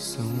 Star.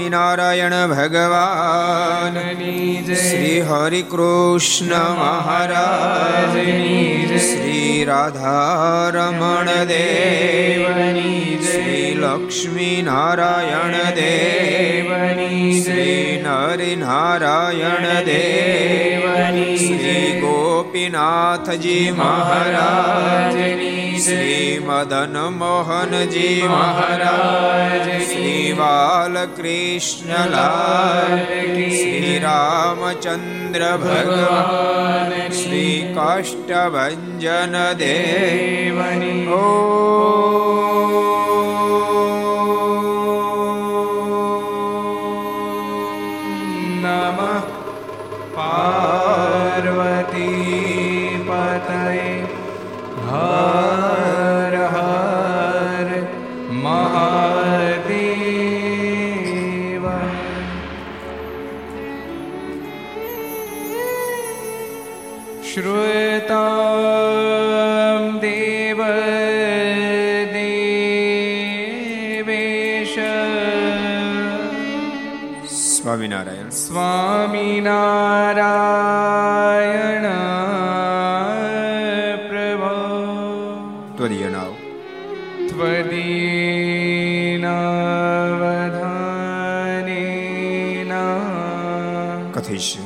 Swaminarayan ભગવાન. શ્રી હરિ કૃષ્ણ મહારાજ શ્રી રાધારમણ દેવ શ્રી લક્ષ્મીનારાયણ દેવની શ્રી નરિનારાયણ દેવની શ્રી ગોપીનાથજી મહારાજની શ્રી મદન મોહનજી મહારાજ શ્રી બાલકૃષ્ણલાલ શ્રી રામચંદ્ર ભગવાન શ્રી કાષ્ટભન દેવની ઓ સ્વામિનારાયણ. પ્રભો. ત્વદીયનાવ ત્વદીનાવધાનેન. કથયિષ્ય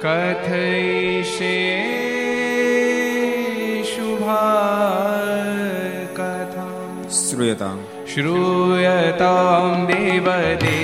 કથયિષ્ય શુભા કથા શ્રૂયતામ श्रूयतां દેવદેવેશ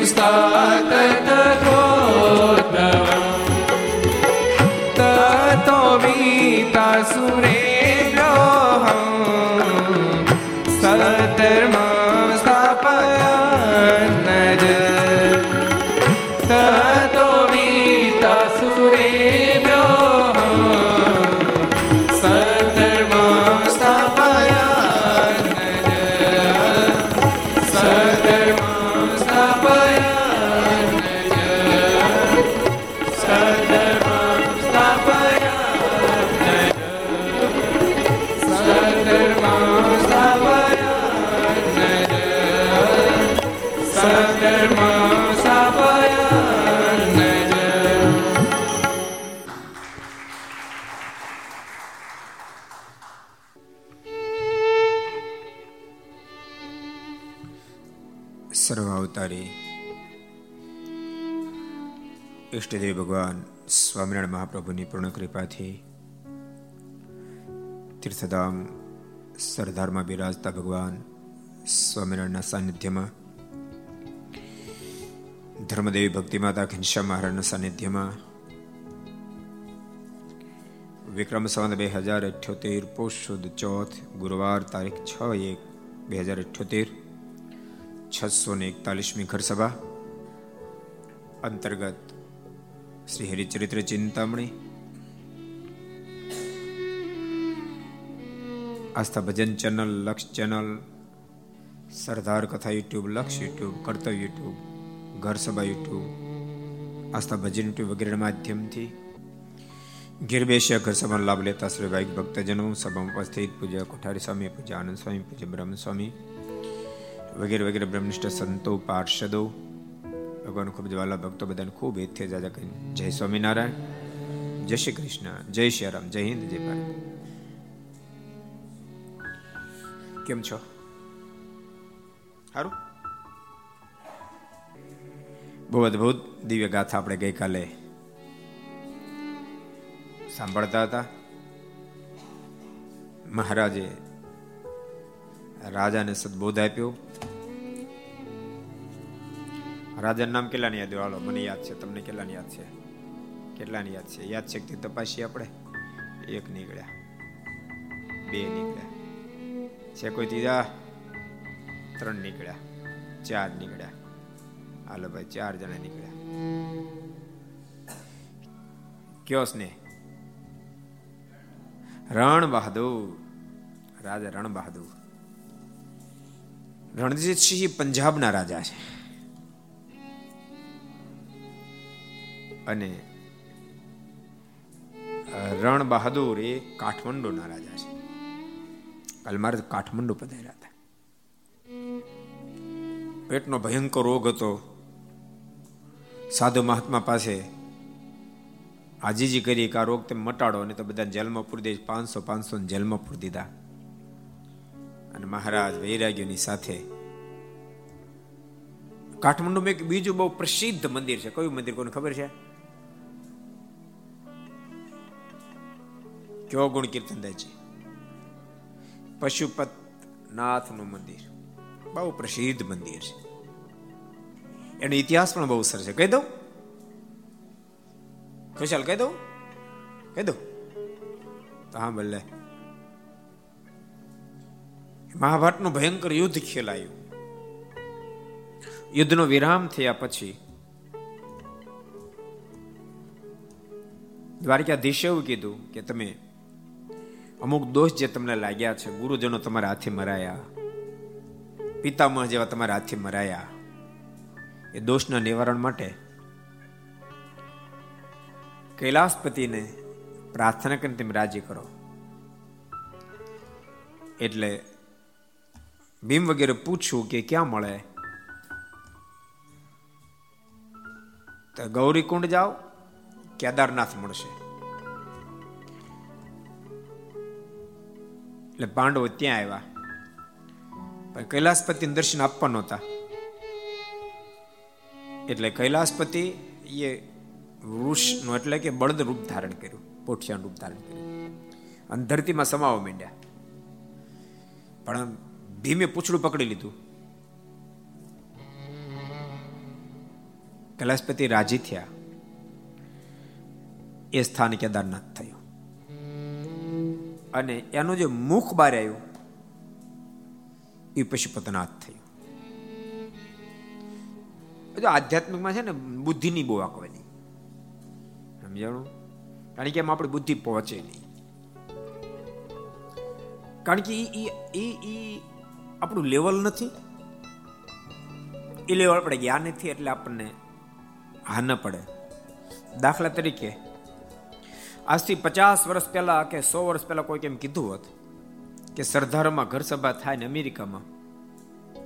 ઈષ્ટદેવ સ્વામિનારાયણ મહાપ્રભુની પૂર્ણ કૃપાથી તીર્થધામ સરદારમાં બિરાજતા ભગવાન સ્વામિનારાયણના સાનિધ્યમાં ધર્મદેવી ભક્તિ માતા ઘનશ્યામ મહારાજના સાનિધ્યમાં વિક્રમ સંવત બે હજાર અઠ્યોતેર પોષ સુદ ચોથ ગુરુવાર તારીખ છ એક બે હજાર અઠ્યોતેર છસો ને એકતાલીસમી ઘરસભા અંતર્ગત Shri Haricharitra Chintamani. Aastha Bhajan channel, Laksh channel, Sardar Katha YouTube, Laksh YouTube, કર્તવ્ય યુટ્યુબ, ઘર સભા યુટ્યુબ, આસ્થા ભજન યુટ્યુબ વગેરેના માધ્યમથી ઘેર બેસ્યા ઘર સભાનો લાભ લેતા શ્રી ભાઈ ભક્તજનો, સભામાં ઉપસ્થિત પૂજ્ય કોઠારી સ્વામી પૂજ્ય આનંદ સ્વામી, પૂજ્ય બ્રહ્મ સ્વામી વગેરે વગેરે બ્રહ્મનિષ્ઠ સંતો, પાર્ષદો ભગવાન ખૂબ જવાલા ભક્તો બધાને ખૂબ એથે જાજા કરી જય સ્વામિનારાયણ, જય શ્રી કૃષ્ણ, જય શ્રી રામ, જય હિન્દ, જય ભારત. કેમ છો? સારું બહુ અદભુત દિવ્ય ગાથા આપણે ગઈકાલે સાંભળતા હતા. મહારાજે રાજાને સદબોધ આપ્યો. રાજાનું નામ કેટલાની યાદ હાલો, મને યાદ છે, તમને કેટલાની યાદ છે? કેટલાની યાદ છે? યાદ શક્તિ તપાસી આપણે? એક નીકળ્યા. બે નીકળ્યા. છે કોઈ ત્રીજા? ત્રણ નીકળ્યા. ચાર નીકળ્યા. હાલો ભાઈ, ચાર જણા નીકળ્યા. કયો સ્નેહ? રણ બહાદુર રાજા રણ બહાદુર રણજીતસિંહ પંજાબના રાજા છે. અને રણ બહાદુર એ કાઠમંડુના રાજા છે. કાલ મારે કાઠમંડુ પધાર્યા હતા. પેટનો ભયંકર રોગ હતો. સાધુ મહાત્મા પાસે આજીજી કરી કે આ રોગ તમે મટાડો અને તો બધા જેલમાં પૂરી દે, પાંચસો પાંચસો જેલમાં પૂરી દીધા. અને મહારાજ વૈરાગ્યોની સાથે કાઠમંડુમાં એક બીજું બહુ પ્રસિદ્ધ મંદિર છે. કયું મંદિર કોને ખબર છે? કયો ગુણ કીર્તનદાસજી પશુપત નાથનું મંદિર. બહુ પ્રસિદ્ધ મંદિર છે. એનો ઇતિહાસ પણ બહુ સરસ છે. કહી દઉં? ખુશાલ, કહી દઉં? કહી દઉં? તો હા, ભલે. મહાભારતનું ભયંકર યુદ્ધ ખેલાયું. યુદ્ધનો વિરામ થયા પછી દ્વારકાધીશે એવું કીધું કે તમે અમુક દોષ જે તમને લાગ્યા છે, ગુરુજનો તમારા હાથે મરાયા, પિતામહ જેવા તમારા હાથે મરાયા, એ દોષના નિવારણ માટે કૈલાસપતિને પ્રાર્થના કરીને તમે રાજી કરો. એટલે ભીમ વગેરે પૂછ્યું કે ક્યાં મળે? તો ગૌરીકુંડ જાઓ, કેદારનાથ મળશે. એટલે પાંડવો ત્યાં આવ્યા. કૈલાસપતિ દર્શન આપવા નહોતા. એટલે કૈલાસપતિ એ વૃષનું એટલે કે બળદ રૂપ ધારણ કર્યું પોઠિયા રૂપ ધારણ કર્યું. અને ધરતીમાં સમાવા માંડ્યા. પણ ભીમે પૂછડું પકડી લીધું. કૈલાસપતિ રાજી થયા. એ સ્થાન કેદારનાથ થયું. અને એનું જે મુખ બહાર આવ્યું એ પશુપતનાથ થયું. બધું આધ્યાત્મિકમાં છે ને, બુદ્ધિની બહુ આંકવાની સમજાણું? કારણ કે એમ આપણી બુદ્ધિ પહોંચે નહીં. કારણ કે એ આપણું લેવલ નથી. એ લેવલ આપણે જ્ઞાન નથી એટલે આપણને હા ન પડે. દાખલા તરીકે આજથી પચાસ વર્ષ પહેલા કે સો વર્ષ પહેલા કોઈ કેમ કીધું હોત કે સરદારમાં ઘર સભા થાય ને અમેરિકામાં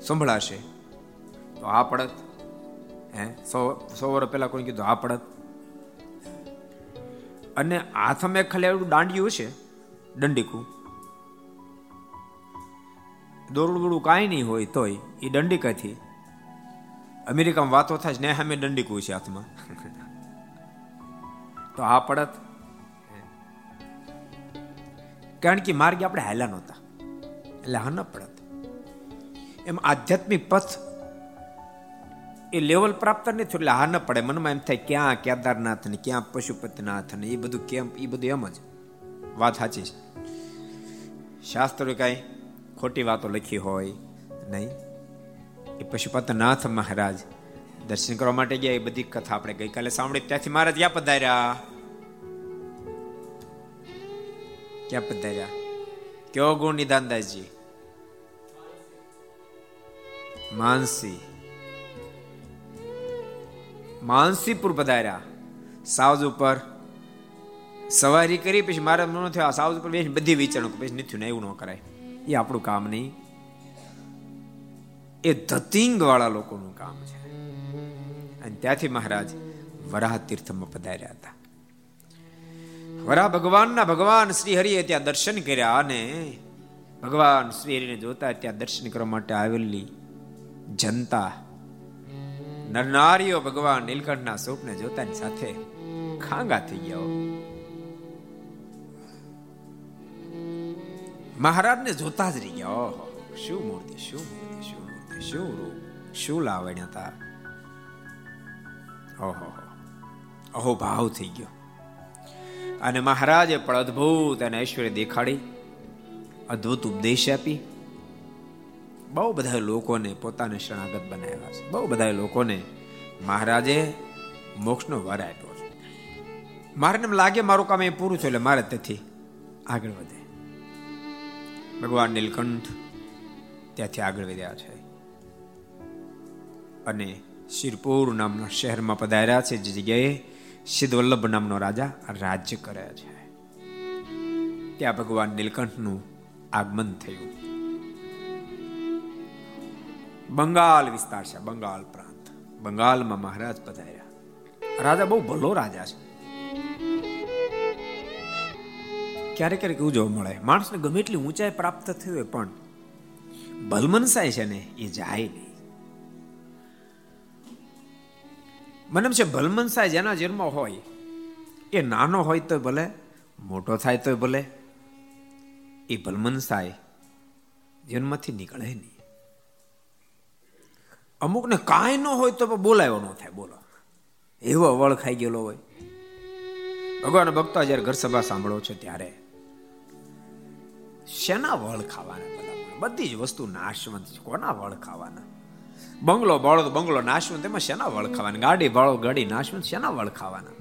સંભળાશે, તો આ પડત. હે? સો સો વર્ષ પહેલા કોઈ કીધું, આ પડત. અને હાથમાં ખાલી એવું દાંડિયું છે દંડીકું. દોરડું કાંઈ નહીં હોય તોય એ દંડિકાથી. અમેરિકામાં વાતો થાય ને સામે દંડીકું છે હાથમાં. તો આ પડત કારણ કે માર્ગે આપણે હાલ્યા નહોતા. એટલે હા ન પડત. એમ આધ્યાત્મિક પથ એ લેવલ પ્રાપ્ત નથી એટલે હા ન પડે. મનમાં એમ થાય ક્યાં કેદારનાથ ને ક્યાં પશુપતિનાથ ને એ બધું કેમ, એ બધું એમ જ. વાત સાચી છે. શાસ્ત્રો કાંઈ ખોટી વાતો લખી હોય નહીં. એ પશુપતનાથ મહારાજ દર્શન કરવા માટે ગયા, એ બધી કથા આપણે ગઈકાલે સાંભળી, ત્યાંથી મહારાજ ક્યાં પધાર્યા. ક્યાં પધાર્યા? કયો ગુણ નિદાનદાસજી માનસી. માનસીપુર પધાર્યા. સાવજ ઉપર સવારી કરી, પછી મારા મન થયો સાવજ ઉપર બેસી બધી વિચારણું પછી નથી એવું ન કરાય. એ આપણું કામ નહીં. એ ધતિંગ વાળા લોકોનું કામ છે. અને ત્યાંથી મહારાજ વરાહ તીર્થમાં પધાર્યા હતા. વરા ભગવાનના ભગવાન શ્રી હરિએ ત્યાં દર્શન કર્યા અને ભગવાન શ્રી હરિને જોતા ત્યાં દર્શન કરવા માટે આવેલી જનતા, નરનારીઓ ભગવાન નીલકંઠના સ્વરૂપને જોતાની સાથે ખાંગા થઈ ગયા મહારાજને જોતા જ રહી ગયા ઓહો. શું મૂર્તિ શું મૂર્તિ શું મૂર્તિ, શું રૂપ, શું લાવણ્યતા? ઓહો અહો ભાવ થઈ ગયો. અને મહારાજે પણ અદ્ભુત અને ઐશ્વર્ય દેખાડી, અદ્ભુત ઉપદેશ આપી. બહુ બધા લોકોને પોતાને શરણાગત બનાવ્યા છે. બહુ બધા લોકોને મહારાજે મોક્ષનો વર આપ્યો છે. મારે એમ લાગે મારું કામ એ પૂરું થયું એટલે મારે તેથી આગળ વધે. ભગવાન નીલકંઠ ત્યાંથી આગળ વધ્યા છે. અને શિરપુર નામના શહેરમાં પધાર્યા છે. જે જગ્યાએ સિદ્ધવલ્લભ નામનો રાજા રાજ્ય કરે છે. ત્યાં ભગવાન નીલકંઠનું આગમન થયું. બંગાળ વિસ્તાર છે, બંગાળ પ્રાંત. બંગાળમાં મહારાજ પધાર્યા. રાજા બહુ ભલો રાજા છે. ક્યારેક ક્યારેક એવું જોવા મળે, માણસને ગમે એટલી ઊંચાઈ પ્રાપ્ત થઈ હોય, પણ ભલમનસાય છે ને, એ જાય નહીં. મને છે ભલમનસાય જેના જન્મ હોય, એ નાનો હોય તો ભલે, મોટો થાય તો ભલે, એ ભલમનસાય જન્મથી નીકળે નહીં. અમુકને કાંઈ ન હોય તો બોલાયો ન થાય, બોલો. એવો વળ ખાઈ ગયેલો હોય. ભગવાન ભક્તો જયારે ઘર સભા સાંભળો છો ત્યારે શેના વળ ખાવાના બધી જ વસ્તુ નાશવંત છે. કોના વળ ખાવાના? બંગલો બાળો તો બંગલો નાશવંત, એમાં શેના વળખાવાના? ગાડી બાળો ગાડી નાશવંત, શેના વળખાવાના?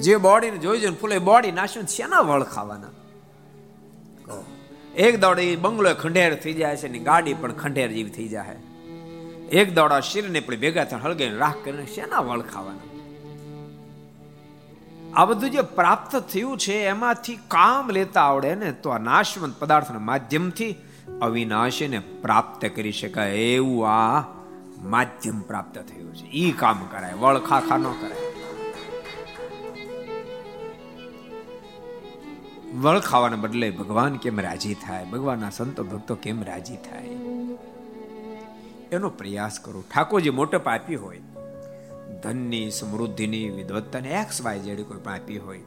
જે બોડીને જોઈ જોઈને ફૂલે બોડી નાશવંત, શેના વળખાવાના? એક દોડ એ બંગલો ખંડેર થઈ જાય છે ને ગાડી પણ ખંડેર જેવી થઈ જાય એક દોડા શિરને પણ ભેગા થઈને હળગે રાખ કરીને શેના વળખાવાના? આ બધું જે પ્રાપ્ત થયું છે, એમાંથી કામ લેતા આવડે ને તો આ નાશવંત પદાર્થના માધ્યમથી અવિનાશીને પ્રાપ્ત કરી શકાય એવું આ માધ્યમ પ્રાપ્ત થયું છે. ઈ કામ કરાય, વળખાખા ન કરાય. વળ ખાવાના બદલે ભગવાન કેમ રાજી થાય? ભગવાનના સંતો ભક્તો કેમ રાજી થાય? એનો પ્રયાસ કરો. ઠાકોરજી મોટપ આપી હોય, ધનની, સમૃદ્ધિની વિદવત્તાની એક્સ વાય જેડી કોઈ પણ આપી હોય,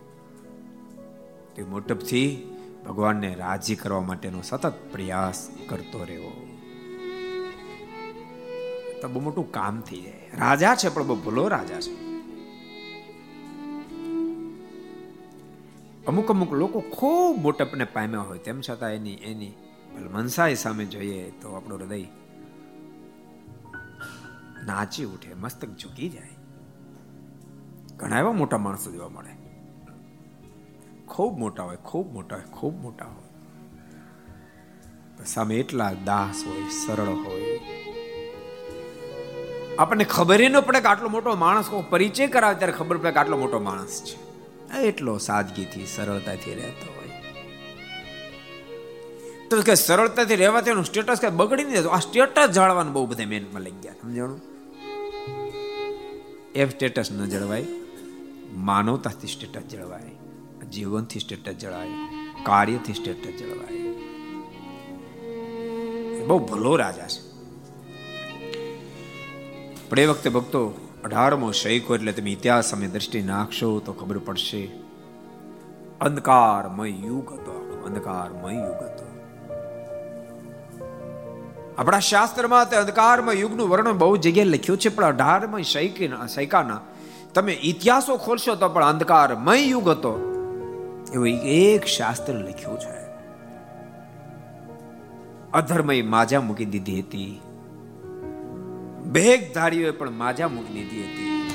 તે મોટપથી ભગવાનને રાજી કરવા માટેનો સતત પ્રયાસ કરતો રહેવો. તો બહુ મોટું કામ થઈ જાય. રાજા છે, પણ બહુ ભૂલો રાજા છે. અમુક અમુક લોકો ખૂબ મોટપને પામ્યા હોય, તેમ છતાં એની એની મનસાઈ સામે જોઈએ તો આપણું હૃદય નાચી ઉઠે, મસ્તક ઝૂકી જાય. ઘણા એવા મોટા માણસો જોવા મળે. ખૂબ મોટા હોય, ખૂબ મોટા હોય, ખૂબ મોટા હોય. સામે એટલા દાસ હોય, સરળ હોય. આપણને ખબર ન પડે કે આટલો મોટો માણસ કોઈ પરિચય કરાવે ત્યારે ખબર પડે કે આટલો મોટો માણસ છે. એટલો સાદગીથી, સરળતાથી રહેતો હોય. તો કે સરળતાથી રહેવાથી એનું સ્ટેટસ કે બગડી નહીં આ સ્ટેટસ જાળવાનું બહુ બધા મેનમાં લઈ ગયા. સમજાણું? એ સ્ટેટસ ન જળવાય, માનવતાથી સ્ટેટસ જળવાય. જીવનથી સ્ટેટસ જળવાય, કાર્યથી સ્ટેટસ જળવાય. બહુ ભલો રાજા છે. પણ એ વખતે ભક્તો, અઢારમો શૈકો એટલે તમે ઇતિહાસ સામે દ્રષ્ટિ નાખશો તો ખબર પડશે. અંધકારમય યુગ હતો, અંધકારમય યુગ હતો. આપણા શાસ્ત્રમાં તે અંધકારમય યુગનું વર્ણન બહુ જગ્યાએ લખ્યું છે, પણ અઢારમય શૈકી શૈકાના તમે ઇતિહાસો ખોલશો તો પણ અંધકારમય યુગ હતો. એવું એક શાસ્ત્ર લખ્યું છે. અધર્મય માજા મૂકી દીધી હતી. બેગધારીઓએ પણ માજા મૂકી દીધી હતી.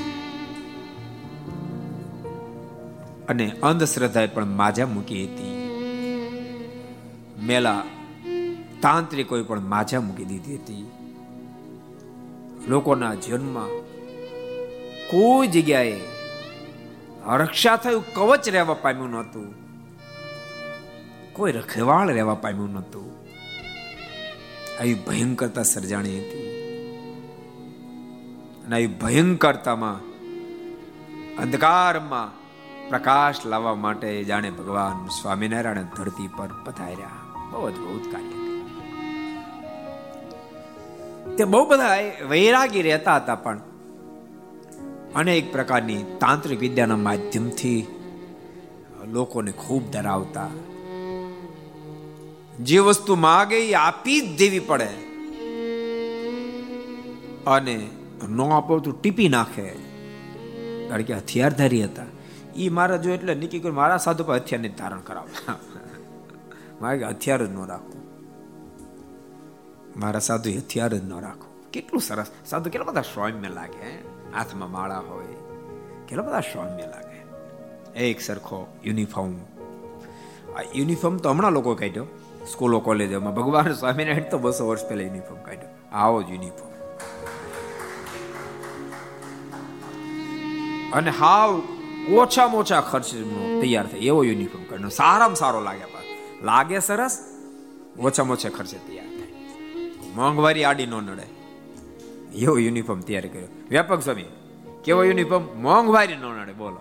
અને અંધશ્રદ્ધાએ પણ માજા મૂકી હતી. મેલા તાંત્રિકોએ પણ માજા મૂકી દીધી હતી. લોકોના જીવનમાં કોઈ જગ્યાએ રક્ષા થયું, કવચ રહેવા પામ્યું નહોતું. કોઈ રખેવાળ રહેવા પામ્યું નહોતું. આવી ભયંકરતા સર્જાણી હતી. અને આવી ભયંકરતામાં, અંધકારમાં પ્રકાશ લાવવા માટે જાણે ભગવાન સ્વામિનારાયણ ધરતી પર પધાર્યા. બહુ અદભુત કાર્ય તે બહુ બધા વૈરાગી રહેતા હતા પણ અનેક પ્રકારની તાંત્રિક વિદ્યાના માધ્યમથી લોકોને ખૂબ ધરાવતા જે વસ્તુ માગે એ આપી જ દેવી પડે. અને ન આપો તો ટીપી નાખે. કારણ કે હથિયારધારી હતા. એ મારા જો એટલે નક્કી કર્યું મારા સાધુ પર હથિયારને ધારણ કરાવતા. મારે હથિયાર જ ન રાખવું મારા સાધુ હથિયાર જ ન રાખવું કેટલું સરસ. સાધુ કેટલા બધા સૌમ્ય લાગે હાથમાં માળા હોય. કેટલા બધા સૌમ્ય લાગે. એક સરખો યુનિફોર્મ. આ યુનિફોર્મ તો હમણાં લોકો કાઢ્યો. સ્કૂલો, કોલેજોમાં. ભગવાન સ્વામિનારાયણ તો બસો વર્ષ પહેલા યુનિફોર્મ કાઢ્યો. આવો જ યુનિફોર્મ. અને હાવ ઓછામાં ઓછા ખર્ચ તૈયાર થાય. એવો યુનિફોર્મ કાઢ્યો. સારામાં સારો લાગે લાગે સરસ, ઓછામાં ઓછા ખર્ચે તૈયાર થાય. મોંઘવારી આડી નો નડે. એવો યુનિફોર્મ તૈયાર કર્યો. વ્યાપક સ્વામી, કેવો યુનિફોર્મ મોંઘવારી નો નડે બોલો.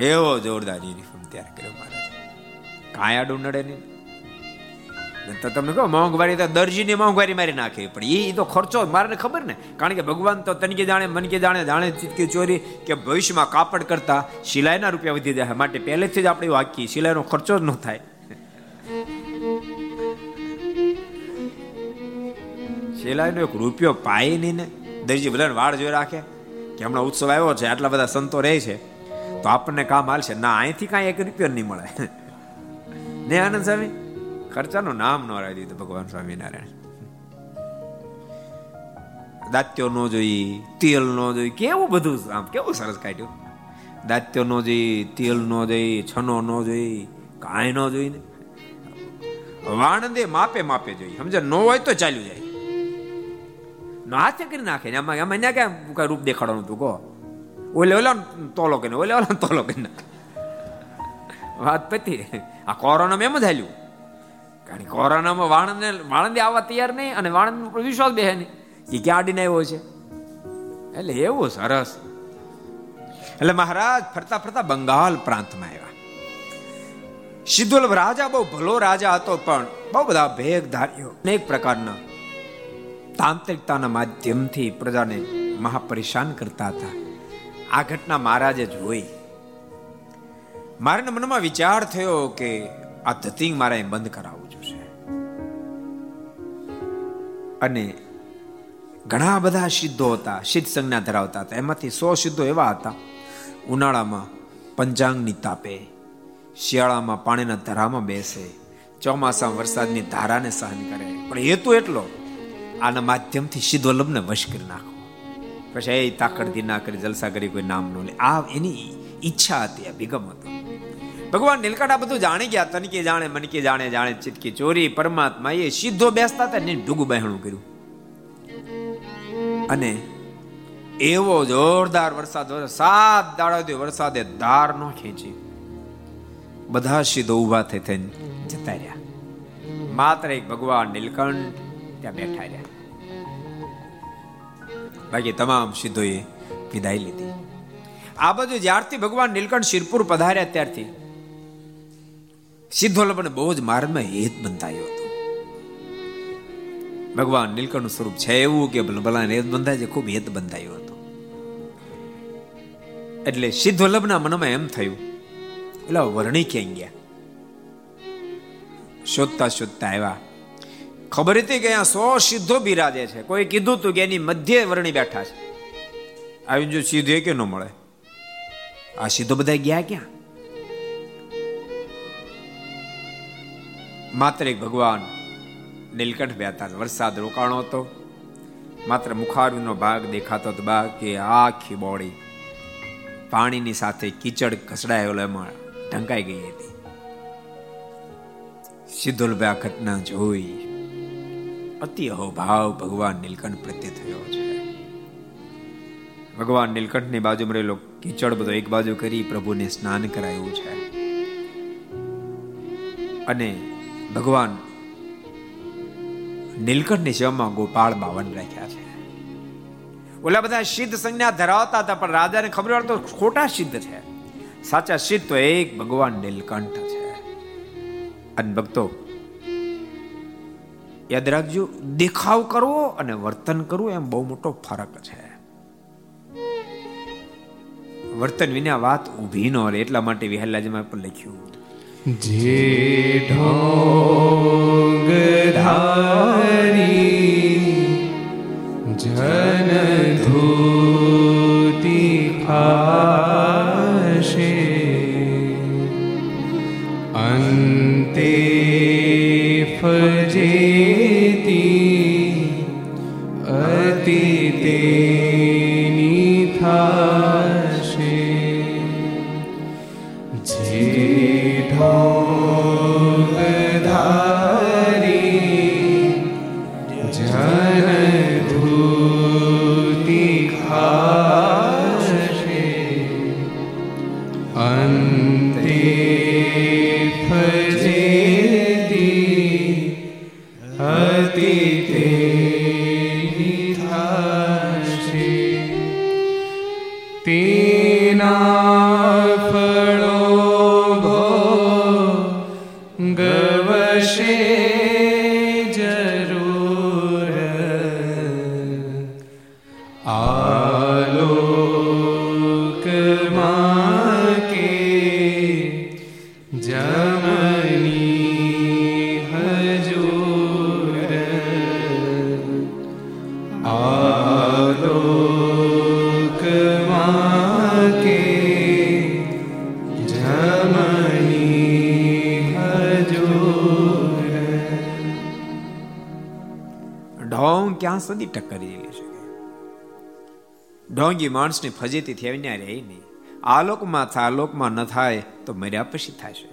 એવો જોરદાર યુનિફોર્મ તૈયાર કર્યો મહારાજ. કાંઈ આડું નડે નહીં. તો તમને કહો મોંઘવારી તો દરજીને મોંઘવારી મારી નાખે. પણ એ તો ખર્ચો મારે ખબર ને? કારણ કે ભગવાન તો તનકે જાણે મન કે જાણે જાણે ચીટકી ચોરી કે ભવિષ્યમાં કાપડ કરતા સિલાઈના રૂપિયા વધી જાય. માટે પહેલેથી જ આપણે વાંકીએ સિલાઈનો ખર્ચો જ ન થાય. સિલાઈનો એક રૂપિયો પાય નહીં ને દરજી બધાને વાળ જોઈ રાખે કે હમણાં ઉત્સવ આવ્યો છે, આટલા બધા સંતો રહે છે. તો આપણને કામ હાલશે. ના, અહીંથી કાંઈ એક રૂપિયો નહીં મળે. ને આનંદ સ્વામી, ખર્ચાનું નામ ન રાખી દીધું ભગવાન સ્વામિનારાયણ. દાત્યો નો જોઈ, તેલ નો જોઈ, કેવું બધું આમ કેવું સરસ કાઢ્યું. દાત્યો નો જોઈ, તેલ નો જોઈ, છનો નો જોઈ, કાંઈ નો જોઈ ને વાણંદે માપે માપે જોઈ. સમજે નો હોય તો ચાલ્યું જાય. નો હાથે કરી નાખે એમાં એમાં ત્યાં ક્યાં કઈ રૂપ દેખાડવાનું તું કહો ઓલે ઓલા તોલો કરીને ઓલે ઓલા તોલો કરીને વાત પતી આ કોરોનામાં એમ જ હાલ્યું કારણ કે કોરોનામાં વાણંદને વાણંદે આવવા તૈયાર નહીં અને વાણંદ ઉપર વિશ્વાસ બેહે નહીં એ ક્યાં આડીને આવ્યો છે એટલે એવું સરસ એટલે મહારાજ ફરતા ફરતા બંગાળ પ્રાંતમાં આવ્યા સિદ્ધુલ રાજા બહુ ભલો રાજા હતો પણ બહુ બધા ભેગ ધાર્યો અનેક પ્રકારના તાંત્રિકતાના માધ્યમથી પ્રજાને મહાપરેશાન કરતા હતા. આ ઘટના મહારાજે જોઈ. મારા મનમાં વિચાર થયો કે આ ધતિંગ મારે બંધ કરાવવું જોશે. અને ઘણા બધા સિદ્ધો હતા, સિદ્ધ સંજ્ઞા ધરાવતા હતા. એમાંથી સો સિદ્ધો એવા હતા. ઉનાળામાં પંચાંગની તાપે, શિયાળામાં પાણીના ધરામાં બેસે, ચોમાસામાં વરસાદની ધારાને સહન કરે. પણ હેતુ એટલો આના માધ્યમથી સિદ્ધોલભને વશ કરી નાખો. પછી એ તાકડથી ના કરી જલસા કરી કોઈ નામ ન લે. આ એની ઈચ્છા હતી, આ ભીગમ હતો. ભગવાન નીલકંઠ બધું જાણી ગયા તનકે જાણે મનકે જાણે જાણે ચિટકી ચોરી, પરમાત્મા એ સીધો બેસતા હતા ને ડૂગું બહેણું કર્યું. અને એવો જોરદાર વરસાદ, સાત દાડા વરસાદે ધાર નો ખેંચી. બધા સીધો ઊભા થઈ થઈને જતા રહ્યા. માત્ર એક ભગવાન નીલકંઠ ત્યાં બેઠા રહ્યા. બાકી તમામ સિદ્ધોએ વિદાય લીધી. આ બધું જ્યારથી ભગવાન નીલકંઠ શિરપુર પધાર્યા ત્યારથી સિદ્ધોલભને બહુ જ માર્ગમાં હેત બંધાયો હતો. ભગવાન નીલકંઠ સ્વરૂપ છે એવું કે ભલાને હેત બંધાય છે, ખૂબ હેત બંધાયો હતો. એટલે સિદ્ધોલભના મનમાં એમ થયું એટલે વર્ણી ક્યાં ગયા? શોધતા શોધતા આવ્યા ખબર હતી કે અહીંયા સો સિદ્ધો બિરાજે છે. કોઈ કીધું તું કે એની મધ્ય વર્ણી બેઠા છે. આવી જો સીધું એ કે ન મળે? આ સીધો બધા ગયા ક્યાં? માત્ર એક ભગવાન નીલકંઠ બેતા વરસાદ રોકાણો હતો. માત્ર મુખારવીનો ભાગ દેખાતો હતો બાકી આખી બોડી પાણીની સાથે કીચડ ઘસડાયેલો એમાં ઢંકાઈ ગઈ હતી. સિદ્ધોલભાઈ આ ઘટના જોઈ. અતિ અહોભાવ ભગવાન નીલકંઠ પ્રત્યે થયો છે. ભગવાન નીલકંઠની બાજુમાં રહેલો કીચડ બધો એક બાજુ કરી પ્રભુને સ્નાન કરાયું છે. અને ભગવાન નીલકંઠની સેવામાં ગોપાળ બાવન રાખ્યા છે. ઓલા બધા સિદ્ધ સંજ્ઞા ધરાવતા હતા, પણ રાજાને ખબર તો ખોટા સિદ્ધ છે. સાચા સિદ્ધ તો એક ભગવાન નીલકંઠ છે. અને ભક્તો યાદ રાખજો, દેખાવ કરવો અને વર્તન કરવું એમ બહુ મોટો ફરક છે. વર્તન વિના વાત ઊભી ન રહે, એટલા માટે વિહલાજીમાં પણ લખ્યું. જે ઢોંગ ધારી જન ધૂતિ ખાશે સુધી ઢોંગી માણસની ફજેતી થઈને રહી નહીં. આ લોકમાં થાય લોકમાં ન થાય તો મર્યા પછી થશે.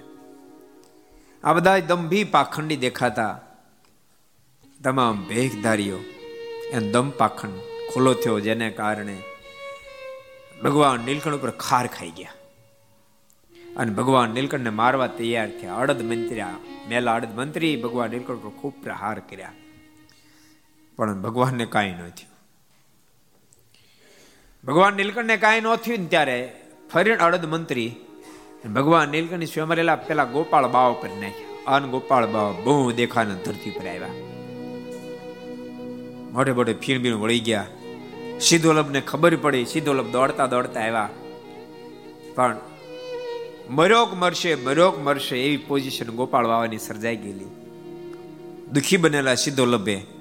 આ બધા દંભી પાખંડી દેખાતા. તમામ ભેખધારીઓ એનો દમ પાખંડ ખુલ્લો થયો જેને કારણે ભગવાન નીલકંઠ ઉપર ખાર ખાઈ ગયા. અને ભગવાન નીલકંઠને મારવા તૈયાર થયા. અડદ મંત્રી મેલા અડદ મંત્રી ભગવાન નીલકંઠ પર ખૂબ પ્રહાર કર્યા. પણ ભગવાનને કાંઈ ન થયું. ભગવાન નીલકંઠને કાંઈ ન થયું ને ત્યારે ફરી અડદ મંત્રી ભગવાન નીલકંઠની સ્વયંરેલા પેલા ગોપાળ બાવ પર નાખ્યા. અન ગોપાળ બાવ બહુ દેખાને ધરતી પર આવ્યા. મોટે મોટે ફીણ બીણ વળી ગયા. સિદ્ધોલભને ખબર પડી, સિદ્ધોલભ દોડતા દોડતા આવ્યા. પણ મરોક મરશે મરોક મરશે એવી પોઝિશન ગોપાળ બાવાની સર્જાઈ ગયેલી. દુખી બનેલા સિદ્ધોલભે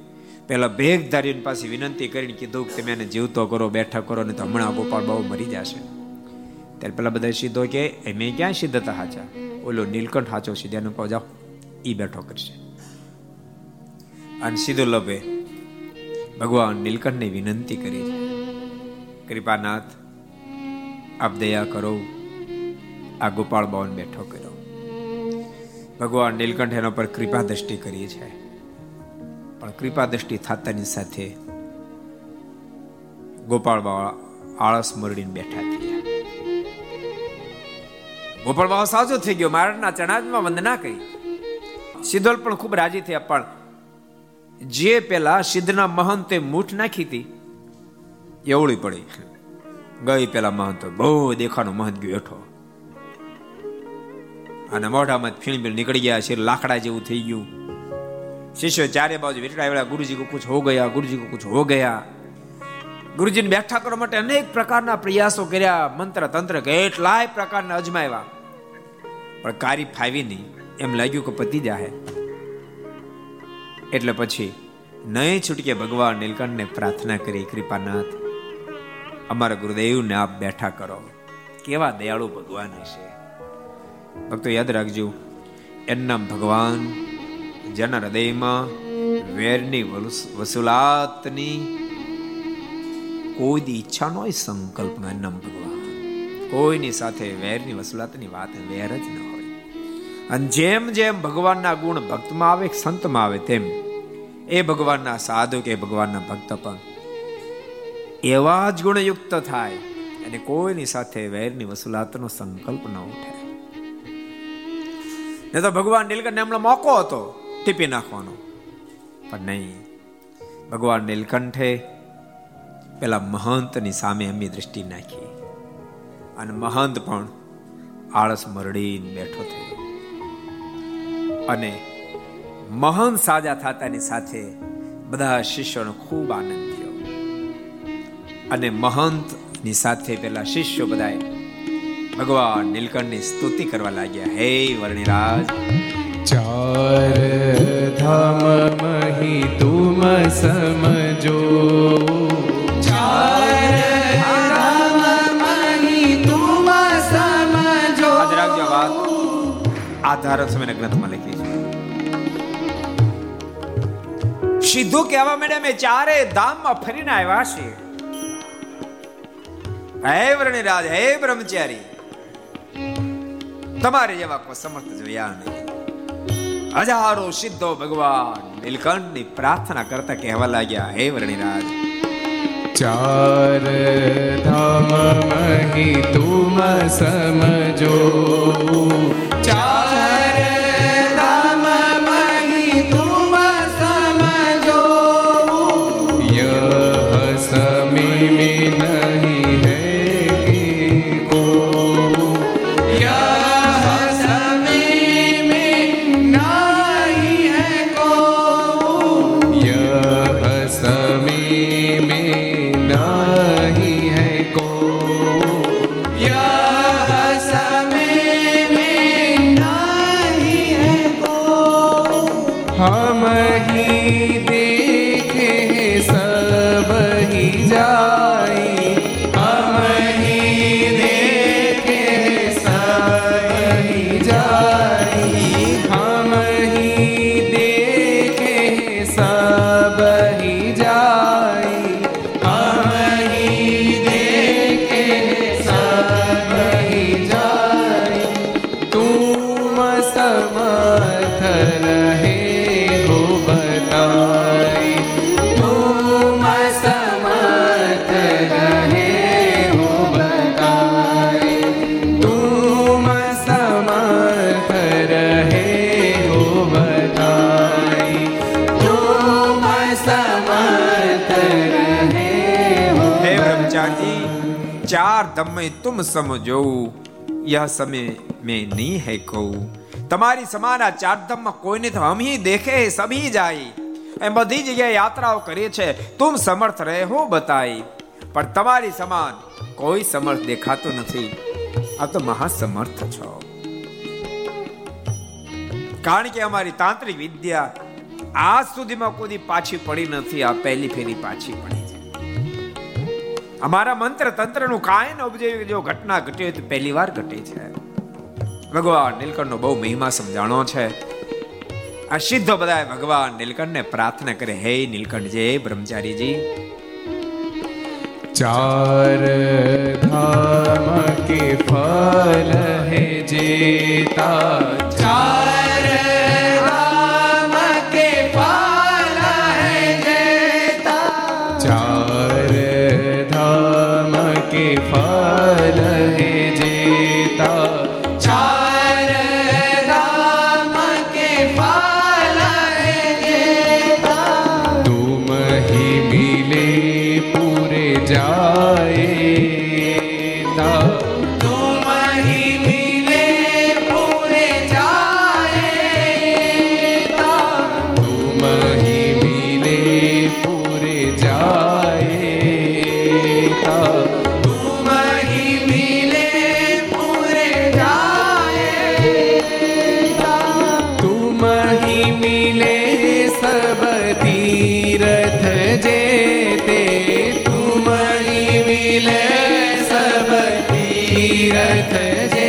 પેલા ભેગધારી પાસે વિનંતી કરીને કીધું કે તમે એને જીવતો કરો, બેઠા કરો ને તો હમણાં ગોપાળ બાબુ મરી જશે. ત્યારે પેલા બધા સીધો કે એમે ક્યાં સિદ્ધ હતા હાચા? ઓલો નીલકંઠ હાચો સીધાને કહો, જાઓ. ઈ બેઠો કરશે. અને સીધો લભે ભગવાન નીલકંઠને વિનંતી કરી કૃપાનાથ, આપ દયા કરો. આ ગોપાળ બાવન બેઠો કર્યો. ભગવાન નીલકંઠ એના પર કૃપા દ્રષ્ટિ કરી છે. પણ કૃપા દ્રષ્ટિ થતાની સાથે ગોપાળ બાવા આળસ મરડીને બેઠા થયા. ગોપાળ બાવા સાજો થઈ ગયો મારના ચણાજમાં વંદના કરી. સિદ્ધોલ પણ ખૂબ રાજી થયા, પણ જે પેલા સિદ્ધના મહંતે મૂઠ નાખી હતી એવડી પડી. ગઈ પેલા મહંત બહુ દેખાનો મહંત ગયો એઠો. અને મોઢામાં ફીણ નીકળી ગયા છે, લાકડા જેવું થઈ ગયું. શિષ્યો ચારે બાજુ વેટડા ગુરુજી કો કુછ હો ગયા, ગુરુજી કો કુછ હો ગયા. ગુરુજીને બેઠા કરવા માટે અનેક પ્રકારના પ્રયાસો કર્યા, મંત્ર તંત્ર કેટલાય પ્રકારના અજમાવ્યા. પણ કારી ફાવી નહીં. એમ લાગ્યું કે પતિ જાહે. એટલે પછી નહીં છૂટકે ભગવાન નીલકંઠને પ્રાર્થના કરી, કૃપાનાથ, અમારા ગુરુદેવને આપ બેઠા કરો. કેવા દયાળુ ભગવાન હશે. ભક્તો યાદ રાખજો એમના ભગવાન જેના હૃદયમાં વેરની વસુલાતની કોઈ ઈચ્છા ન હોય સંકલ્પ નો એમ ભગવાન. કોઈની સાથે વેરની વસુલાતની વાત વેર જ ન હોય. અને જેમ જેમ ભગવાનના ગુણ ભક્તમાં આવે સંતમાં આવે, તેમ એ ભગવાનના સાધુ કે ભગવાનના ભક્ત પણ એવા જ ગુણયુક્ત થાય અને કોઈની સાથે વેરની વસુલાતનો સંકલ્પ ન ઉઠે. ને તો ભગવાન નીલકંઠ એમનો મોકો હતો. ટીપી નાખવાનો. પણ નહીં. ભગવાન નીલકંઠે પેલા મહંતની સામે એમની દ્રષ્ટિ નાખી. અને મહંત પણ આળસ મરડીને બેઠો થયો. અને મહંત સાજા થતાની સાથે બધા શિષ્યોનો ખૂબ આનંદ થયો. અને મહંતની સાથે પેલા શિષ્યો બધાએ ભગવાન નીલકંઠની સ્તુતિ કરવા લાગ્યા. હે વર્ણિરાજ. ચાર ધામ મહી તુમ સમજો ચાર ધામ મહી તુમ સમજો યાદ રાખજો વાત આધાર સમયના ગ્રંથમાં લખી છે સીધું કહેવા માંડે અમે ચારે ધામમાં ફરીને આવ્યા છીએ હે વર્ણિરાજ હે બ્રહ્મચારી તમારે જેવા કોઈ સમર્થ જોયા નહીં હજારો સિદ્ધો ભગવાન નીલકંઠની પ્રાર્થના કરતા કહેવા લાગ્યા હે વર્ણિરાજ ચાર ધામ મહી તુમ સમજો ચાર ધમ્મે તુમ સમજો યહ સમય મેં નહીં હે કહું તમારી સમાન આ ચાર ધામમાં કોઈને તો હમ હી દેખે સભી જાય એમ બધી જગ્યાએ યાત્રાઓ કરીએ છે તુમ સમર્થ રહે હો બતાઈ પણ તમારી સમાન કોઈ સમર્થ દેખાતો નથી આ તો મહાસમર્થ છો કારણ કે અમારી તાંત્રિક વિદ્યા આજ સુધીમાં કોઈ પાછી પડી નથી આ પહેલી ફેરી પાછી પડી છે અમારા મંત્ર તંત્રનું કાંઈ ન ઉપજે જો ઘટના ઘટી તો પહેલી વાર ઘટી છે. ભગવાન નીલકંઠનો બહુ મહિમા સમજાણો છે. આ સિદ્ધો બધા ભગવાન નીલકંઠને પ્રાર્થના કરે હે નીલકંઠ જે બ્રહ્મચારીજી. ચાર ધામ કે ફલ હે જેતા ચાર मिले सब तीरथ जेते तुम ही मिले सब तीरथ जेते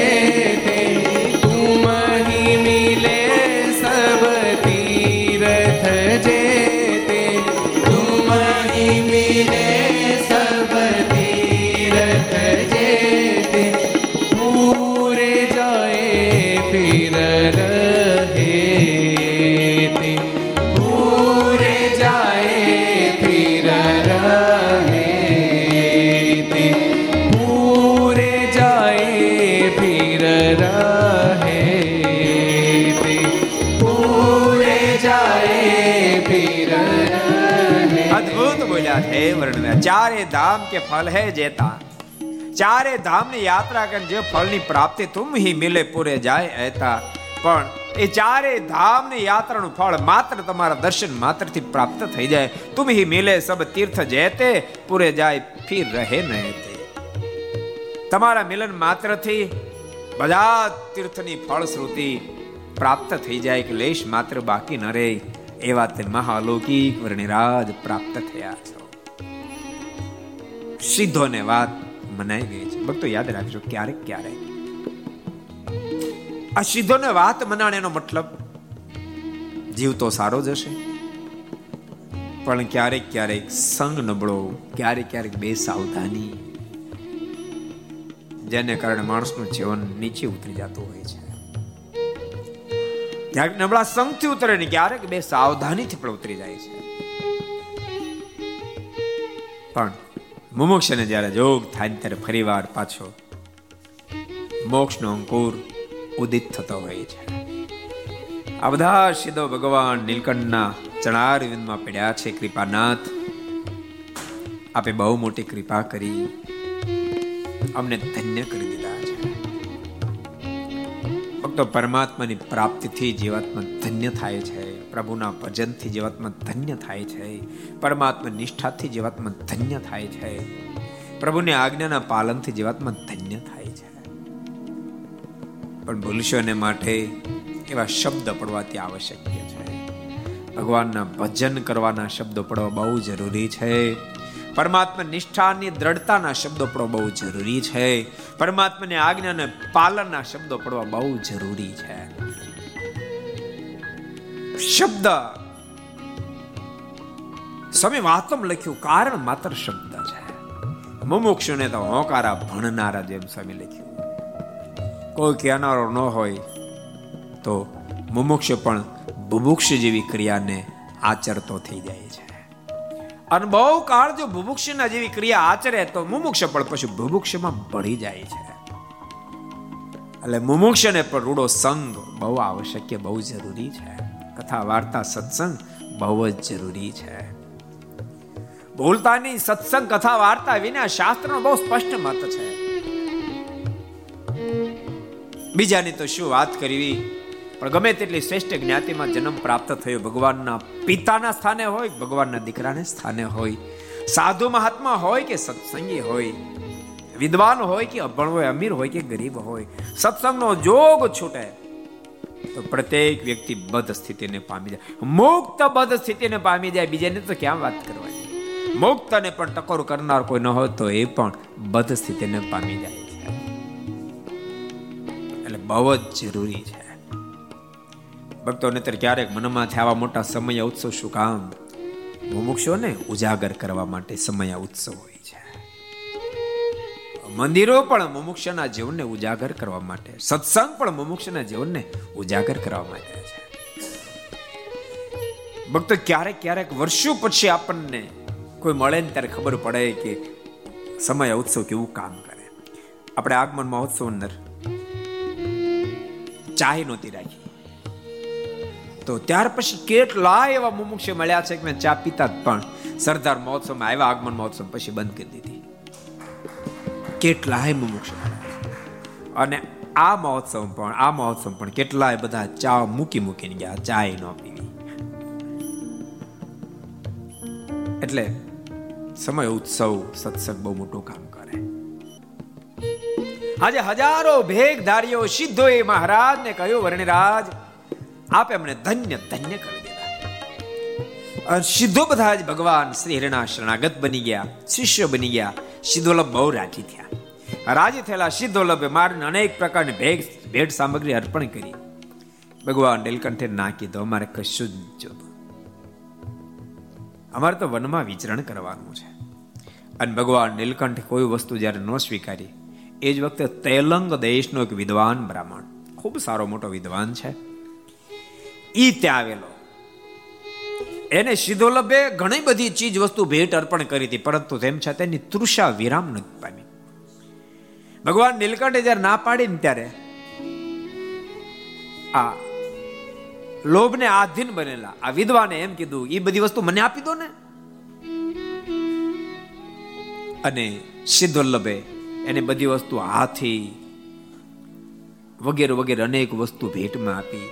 ધામ કે ફલ હે જેતા? ચારે ધામની યાત્રા કરીને જે ફળની પ્રાપ્તિ તુમ હી મિલે પૂરે જાય એતા. પણ એ ચારે ધામની યાત્રાનું ફળ માત્ર તમારા દર્શન માત્રથી પ્રાપ્ત થઈ જાય. તુમ હી મિલે સબ તીર્થ જેતે, પૂરે જાય ફિર રહે ન તમારા મિલન માત્રથી બધા તીર્થની ફળશ્રુતિ પ્રાપ્ત થઈ જાય. કે લેશ માત્ર બાકી ન રહે. એવા તે મહાલૌકિક વર્ણિરાજ પ્રાપ્ત થયા છો. સીધો ને વાત મનાઈ ગઈ છે. ભક્તો, યાદ રાખજો, ક્યારેક ક્યારેક. આ સીધો ને વાત મનાણે એનો મતલબ જીવ તો સારો જ હશે. પણ ક્યારેક ક્યારેક સંગ નબળો, ક્યારેક ક્યારેક બે સાવધાની, જેને કારણે માણસનું જીવન નીચે ઉતરી જતું હોય છે. ક્યારેક નબળા સંગથી ઉતરે ને ક્યારેક બે સાવધાનીથી પણ ઉતરી જાય છે. પણ મુમુક્ષને જ્યારે જોગ થાય ત્યારે ફરીવાર પાછો મોક્ષનો અંકુર ઉદિત થતો હોય છે. આ બધા સીધો ભગવાન નીલકંઠના ચણાર વિંદમાં પડ્યા છે. કૃપાનાથ, આપે બહુ મોટી કૃપા કરી. અમને ધન્ય કરી દીધા છે. ફક્ત પરમાત્માની પ્રાપ્તિથી જીવાત્મા ધન્ય થાય છે. પ્રભુના ભજનથી જીવાત્મા ધન્ય થાય છે. પરમાત્મા નિષ્ઠાથી જીવાત્મા ધન્ય થાય છે. પ્રભુની આજ્ઞાના પાલનથી જીવાત્મા ધન્ય થાય છે. પણ ભૂલશોને માટે એવા શબ્દ પડવાથી આવશ્યક છે. ભગવાનના ભજન કરવાના શબ્દો પડવા બહુ જરૂરી છે. પરમાત્મા નિષ્ઠાની દ્રઢતાના શબ્દો પડવા બહુ જરૂરી છે. પરમાત્માની આજ્ઞાને પાલનના શબ્દો પડવા બહુ જરૂરી છે. શબ્દ. સ્વામી વાતમ લખ્યું કારણ માત્ર શબ્દ છે. મુમુક્ષુને તો હોકારા ભણનારા જેમ સ્વામી લખ્યું. કોઈ કહેનારો ન હોય તો મુમુક્ષ પણ બુભુક્ષ જેવી ક્રિયાને આચરતો થઈ જાય છે. અને બહુ કાળ જો બુભુક્ષના જેવી ક્રિયા આચરે તો મુમુક્ષ પણ પછી બુભુક્ષમાં ભળી જાય છે. એટલે મુમુક્ષને પણ રૂડો સંગ બહુ આવશ્યક બહુ જરૂરી છે. કથા, વાર્તા, સત્સંગ બહુ જ જરૂરી છે. બોલતાની સત્સંગ, કથા, વાર્તા વિના શાસ્ત્રનો બહુ સ્પષ્ટ મત છે. બીજાની તો શું વાત કરવી? પણ ગમે તેટલી શ્રેષ્ઠ જ્ઞાતિમાં જન્મ પ્રાપ્ત થયો, ભગવાનના પિતાના સ્થાને હોય, ભગવાનના દીકરાને સ્થાને હોય, સાધુ મહાત્મા હોય કે સત્સંગી હોય, વિદ્વાન હોય કે અભણ હોય, અમીર હોય કે ગરીબ હોય, સત્સંગનો જોગ છૂટે. તો પ્રત્યેક વ્યક્તિ બધ સ્થિતિને પામી જાય. મુક્ત બધ સ્થિતિને પામી જાય. બીજાને તો ક્યાં વાત કરવાની? મુક્તને પણ ટકોર કરનાર કોઈ ન હોય તો એ પણ બધ સ્થિતિને પામી જાય છે. એટલે બહુ જ જરૂરી છે. ભક્તોને ત્યારે ક્યારેક મનમાં આવા મોટા સમય ઉત્સવ શું કામ? મુમુક્ષોને ઉજાગર કરવા માટે સમય ઉત્સવ હોય છે. મંદિરો પણ મુમુક્ષના જીવનને ઉજાગર કરવા માટે, સત્સંગ પણ મુમુક્ષના જીવનને ઉજાગર કરવા માટે છે. ભક્ત, ક્યારેક ક્યારેક વર્ષો પછી આપણને કોઈ મળે ને ત્યારે ખબર પડે કે સમય ઉત્સવ કેવું કામ કરે. આપણે આગમન મહોત્સવ અંદર ચાહી નહોતી રાખી. તો ત્યાર પછી કેટલા એવા મુમુક્ષ મળ્યા છે કે મેં ચા પીતા પણ સરદાર મહોત્સવમાં આવ્યા, આગમન મહોત્સવ પછી બંધ કરી દીધી. કેટલાય મુમુક્ષ અને આ મહોત્સવ પણ, આ મહોત્સવ પણ કેટલાય બધા ચા મૂકી મૂકીને ગયા, ચાય ન પીવી. એટલે સમય ઉત્સવ સત્સંગ બહુ મોટું કામ કરે. આજે હજારો ભેગધારીઓ એ મહારાજને કહ્યું, વર્ણિરાજ, આપે અમને ધન્ય ધન્ય કરી દીધા. સિદ્ધો બધા જ ભગવાન શ્રી હિરણા શરણાગત બની ગયા, શિષ્ય બની ગયા સિદ્ધોલભ બહુ રાજી થયા. રાજી થયેલા સિદ્ધોલભે મારીને અનેક પ્રકારની ભેગ ભેટ સામગ્રી અર્પણ કરી. ભગવાન નીલકંઠે ના કીધું, અમારે કશું જ જોતું અમારે તો વનમાં વિચરણ કરવાનું છે. અને ભગવાન નીલકંઠ કોઈ વસ્તુ જ્યારે ન સ્વીકારી, એ જ વખતે તેલંગ દેશનો એક વિદ્વાન બ્રાહ્મણ, ખૂબ સારો મોટો વિદ્વાન છે, ઈ ત્યાં આવેલો. એને સિદ્ધોલભે ઘણી બધી ચીજ વસ્તુ ભેટ અર્પણ કરી હતી, પરંતુ તેમ છતાં તેની તૃષા વિરામ નથી પામી. ભગવાન નીલકંઠે જયારે ના પાડી ને ત્યારે આ લોભને આધીન બનેલા, આ વિદ્વાને એમ કીધું એ બધી વસ્તુ મને આપી દો ને. અને સિદ્ધોલ્લભે એને બધી વસ્તુ હાથી વગેરે વગેરે અનેક વસ્તુ ભેટમાં આપી.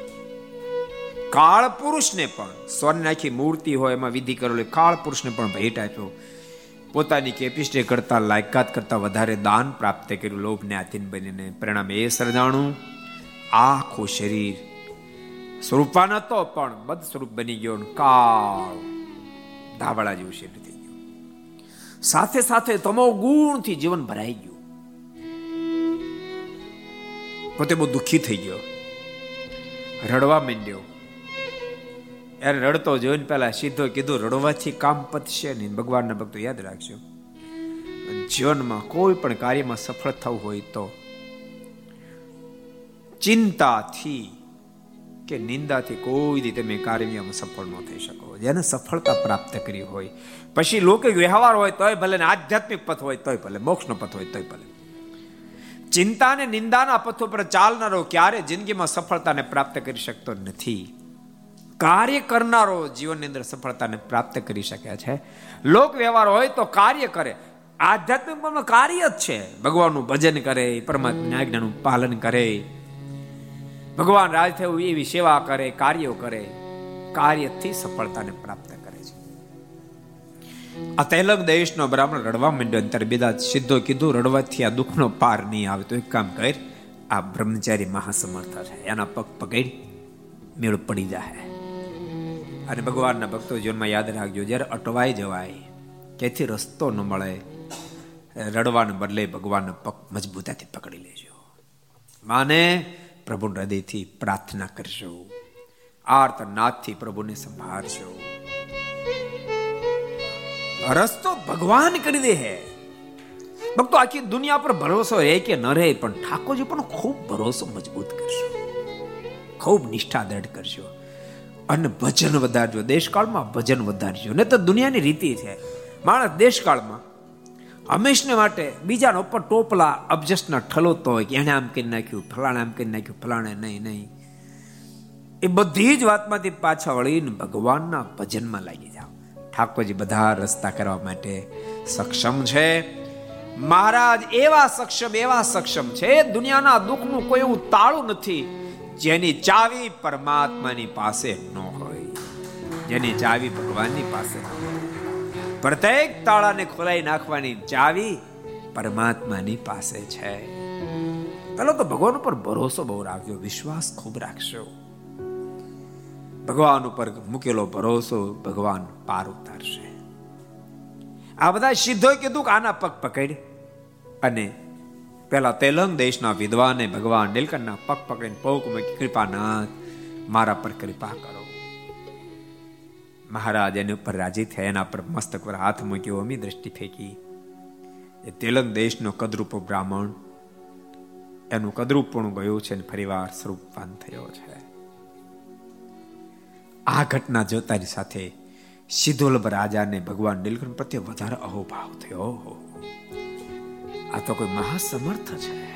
કાળ પુરુષને પણ સ્વર્ણ આખી મૂર્તિ હોય એમાં વિધિ કરેલો કાળ પુરુષને પણ ભેટ આપ્યો. પોતાની કેપેસિટી કરતા લાયકાત કરતા વધારે દાન પ્રાપ્ત કર્યું, લોભને આધીન બનીને. પરિણામ એ સર્જાણું, આખું શરીર સ્વરૂપવાન હતો પણ બદ સ્વરૂપ બની ગયો કાળ ધાબળા જેવું શરીર થઈ ગયું. સાથે સાથે તમો ગુણથી જીવન ભરાઈ ગયું. પોતે બહુ દુઃખી થઈ ગયો. રડવા માંડ્યો. યાર રડતો જોઈને પેલા સીધો કીધું, રડવાથી કામ પતશે નહીં. ભગવાનના ભક્તો યાદ રાખજો. જીવનમાં કોઈ પણ કાર્યમાં સફળ થવું હોય તો ચિંતાથી કે નિંદાથી કોઈ રીતે તમે કાર્યમાં સફળ ન થઈ શકો. જેને સફળતા પ્રાપ્ત કરી હોય. પછી લૌકિક વ્યવહાર હોય તોય ભલે આધ્યાત્મિક પથ હોય તોય ભલે, મોક્ષનો પથ હોય તોય ભલે. ચિંતા અને નિંદાના પથો ઉપર ચાલનારો ક્યારે જિંદગીમાં સફળતાને પ્રાપ્ત કરી શકતો નથી. કાર્ય કરનારો જીવનની અંદર સફળતાને પ્રાપ્ત કરી શકે છે. લોક વ્યવહાર હોય તો કાર્ય કરે. આધ્યાત્મિક કાર્ય જ છે. ભગવાનનું ભજન કરે, પરમાત્માની આજ્ઞાનું પાલન કરે. ભગવાન રાજ થયું એવી સેવા કરે, કાર્યો કરે. કાર્યથી સફળતાને પ્રાપ્ત કરે છે. આ તૈલક દેશનો બ્રાહ્મણ રડવા માંડ્યો ત્યારે બેદા સીધો કીધું રડવાથી આ દુઃખનો પાર નહીં આવે. તો એક કામ કર, આ બ્રહ્મચારી મહાસમર્થ છે. એના પગ પકડી, મેળ પડી જાય અને ભગવાનના ભક્તો જીવનમાં યાદ રાખજો. જ્યારે અટવાઈ જવાય ક્યાંથી રસ્તો ન મળે, રડવાને બદલે ભગવાનના પગ મજબૂતાથી પકડી લેજો. માને પ્રભુ હૃદયથી પ્રાર્થના કરશો આર્ત નાથથી પ્રભુને સંભાળશો રસ્તો ભગવાન કરી દે હે. ભક્તો, આખી દુનિયા પર ભરોસો રહે કે ન રહે, પણ ઠાકોરજી પણ ખૂબ ભરોસો મજબૂત કરશો. ખૂબ નિષ્ઠા દ્રઢ કરશો અને ભજન વધારજો દેશકાળમાં ભજન વધારજો ને તો દુનિયાની રીતિ છે. માણસ દેશકાળમાં હંમેશને માટે બીજાના ઉપર ટોપલા અબજસ્ટના ઠલોતો હોય કે એને આમ કરી નાખ્યું, ફલાણે આમ કરી નાખ્યું, ફલાણે નહીં નહીં. એ બધી જ વાતમાંથી પાછા વળીને ભગવાનના ભજનમાં લાગી જાઓ. ઠાકોરજી બધા રસ્તા કરવા માટે સક્ષમ છે. મહારાજ, એવા સક્ષમ એવા સક્ષમ છે. દુનિયાના દુઃખનું કોઈ એવું તાળું નથી. જેની ચાવી પરમાત્માની પાસે ન હોય. જેની ચાવી ભગવાનની પાસે પ્રત્યેક તાળાને ખોલાઈ નાખવાની ચાવી પરમાત્માની પાસે છે. પેલો તો ભગવાન ઉપર ભરોસો બહુ રાખજો વિશ્વાસ ખૂબ રાખશો. ભગવાન ઉપર મૂકેલો ભરોસો ભગવાન પાર ઉતારશે. આ બધા સિદ્ધોએ કીધું કે આના પગ પકડ અને પેલા તેલંગ દેશના વિદ્વાને ભગવાન નીલકંઠના પગ પકડીને પગ મૂકી કૃપાનાથ, મારા પર કૃપા કરો. મહારાજ એની ઉપર રાજી થયા, એના પર મસ્તક પર હાથ મૂક્યો, અમી દ્રષ્ટિ ફેંકી. એ તેલંગ દેશનો કદરૂપો બ્રાહ્મણ, એનું કદરૂપણું ગયું છે અને ફરીવાર સ્વરૂપવાન થયો છે. આ ઘટના જોતાની સાથે સિદ્ધોલભ રાજાને ભગવાન નીલકંઠ પ્રત્યે વધારે અહોભાવ થયો. આ તો કોઈ મહાસમર્થ છે.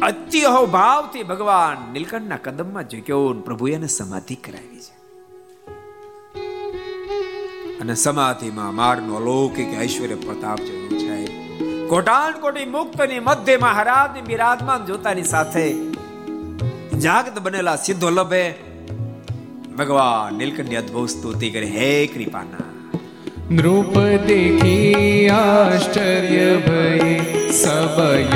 અત્યહો ભાવથી ભગવાન નીલકંઠના કદમમાં ઝૂક્યો પ્રભુ એને સમાધિ કરાવી છે. અને સમાધિમાં મારનો અલૌકિક ઐશ્વર્ય પ્રતાપ જેવું છે. કોટાન કોટી મુક્તની મધ્ય મહારાજની બિરાજમાન જોતાની સાથે જાગત બનેલા સિદ્ધો લભે ભગવાન નીલકંઠની અદભુત સ્તુતિ કરે. હે કૃપાના नृप देखी आश्चर्य भय सबय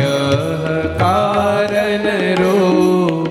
कारण रूप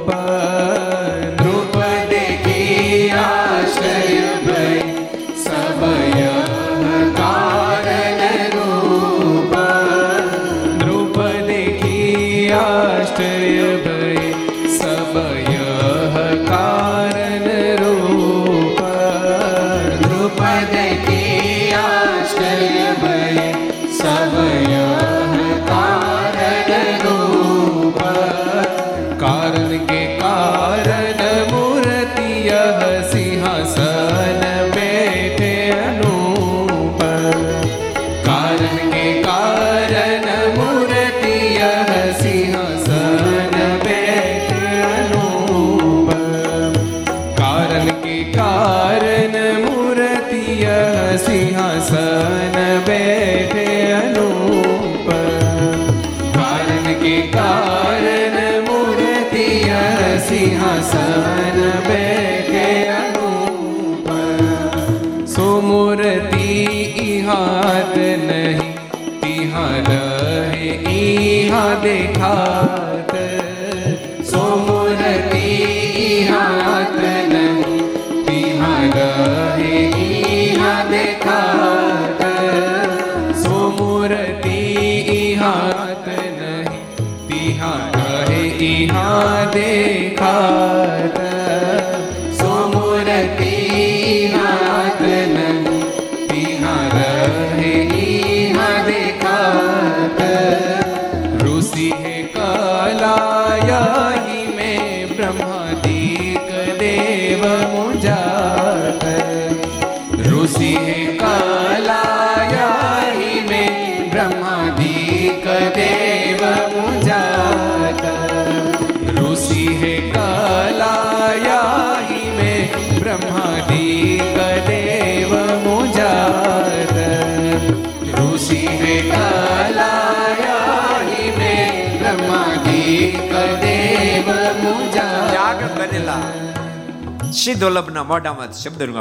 સિદ્ધોલભના મોઢામાં શબ્દ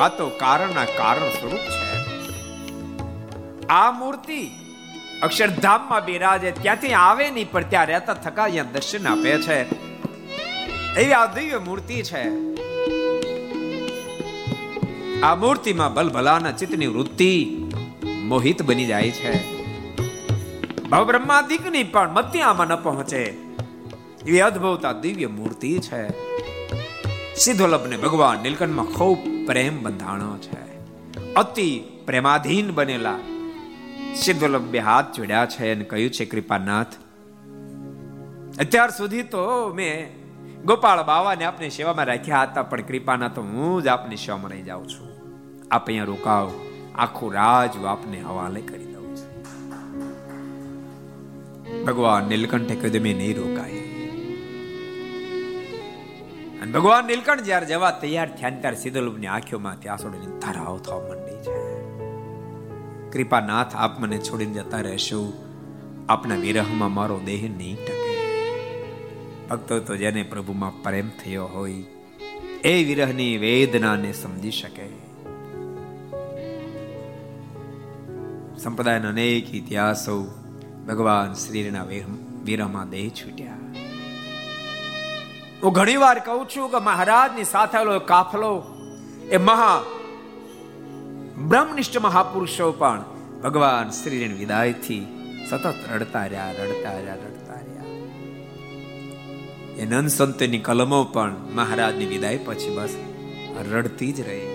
આ તો કારણના કારણ સ્વરૂપ છે. આ મૂર્તિ અક્ષરધામમાં બિરાજે, ત્યાંથી આવે નહીં, પણ ત્યાં રહેતા થકા અહીંયા દર્શન આપે છે. એવી આ દિવ્ય મૂર્તિ છે. આ મૂર્તિમાં બલભલાના ચિત્તની વૃત્તિ મોહિત બની જાય છે. ભવ બ્રહ્માદિકની પણ મત્યામાં ન પહોંચે. એવી અદ્ભુત આ દિવ્ય મૂર્તિ છે. સિદ્ધોલભને ભગવાન નીલકંઠમાં ખૂબ પ્રેમ બંધાણો છે. અતિ પ્રેમાધીન બનેલા સિદ્ધોલભ બે હાથ જોડ્યા છે અને કહ્યું છે, કૃપાનાથ, અત્યાર સુધી તો મેં ગોપાળ બાવાને આપની સેવામાં રાખ્યા હતા, પણ કૃપાનાથ હું જ આપની સેવામાં રહી જાઉં છું. આપ અહીંયા રોકાવ, આખું રાજ આપને હવાલે કરી દઉં છું. ભગવાન નીલકંઠે કહ્યું મેં નહીં રોકાય. અને ભગવાન નીલકંઠ જ્યારે જવા તૈયાર થયા ત્યારે સિદ્ધલોભની આંખોમાંથી આંસુડોની ધારાઓ થવા માંડી છે કૃપાનાથ આપ મને છોડીને જતા રહેશો. આપના વિરહમાં મારો દેહ નહીં ટકે. ભક્તો તો જેને પ્રભુમાં પ્રેમ થયો હોય, એ વિરહની વેદનાને સમજી શકે. સંપ્રદાયના અનેક ઇતિહાસો ભગવાન શ્રીના વિરહમાં દેહ છૂટ્યા. હું ઘણી કહું છું કે મહારાજની સાથે કાફલો એ મહા બ્રહ્મનિષ્ઠ મહાપુરુષો પણ ભગવાન શ્રીની વિદાયથી સતત રડતા રહ્યા રડતા રહ્યા રડતા રહ્યા. એ નંદ સંતની કલમો પણ મહારાજની વિદાય પછી બસ રડતી જ રહી.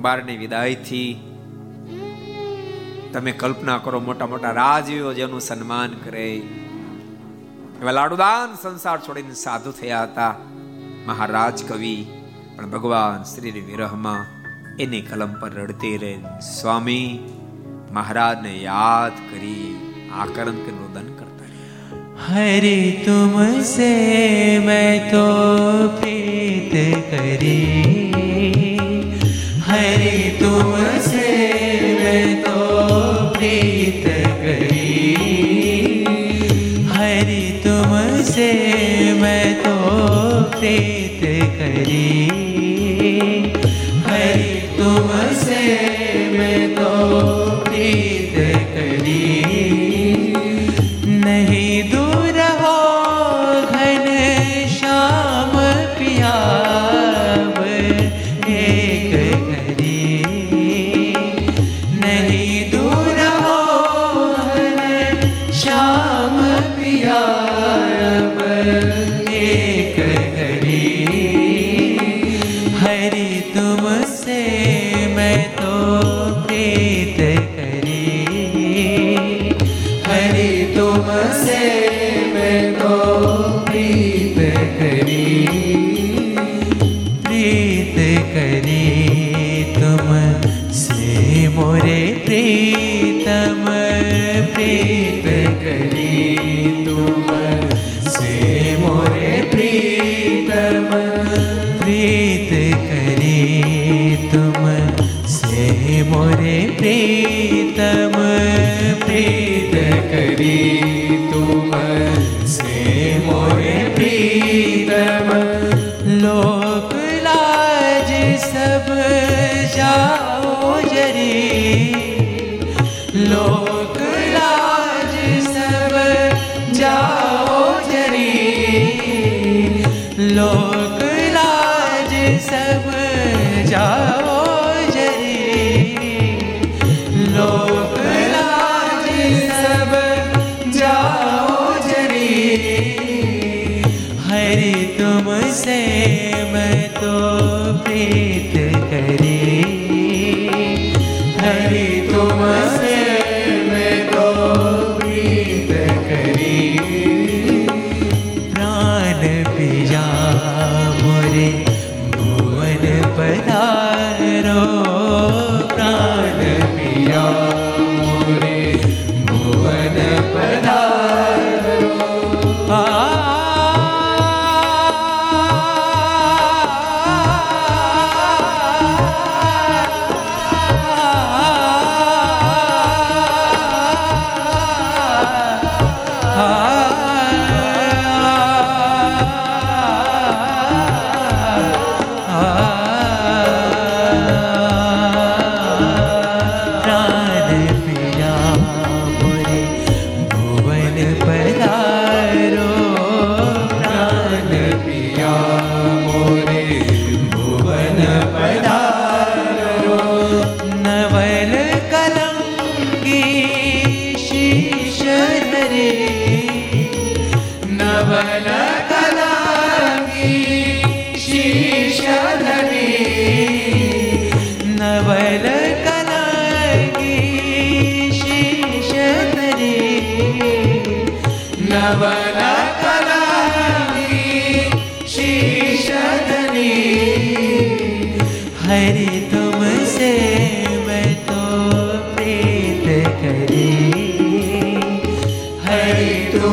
બારની વિદાયથી તમે કલ્પના કરો મોટા મોટા રાજવીઓ જેનું સન્માન કરે. એવા લાડુદાન સંસાર છોડીને સાધુ થયા હતા. મહારાજ કવિ, પણ ભગવાન શ્રી વિરહમાં એની કલમ પર રડતી રહે સ્વામી મહારાજને યાદ કરી આકરણ કે રોદન કરતા હરે તુમસે મેં તો પ્રીત કરી. હરે તુમસે મેં તો પ્રીત પ્રીત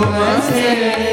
हरि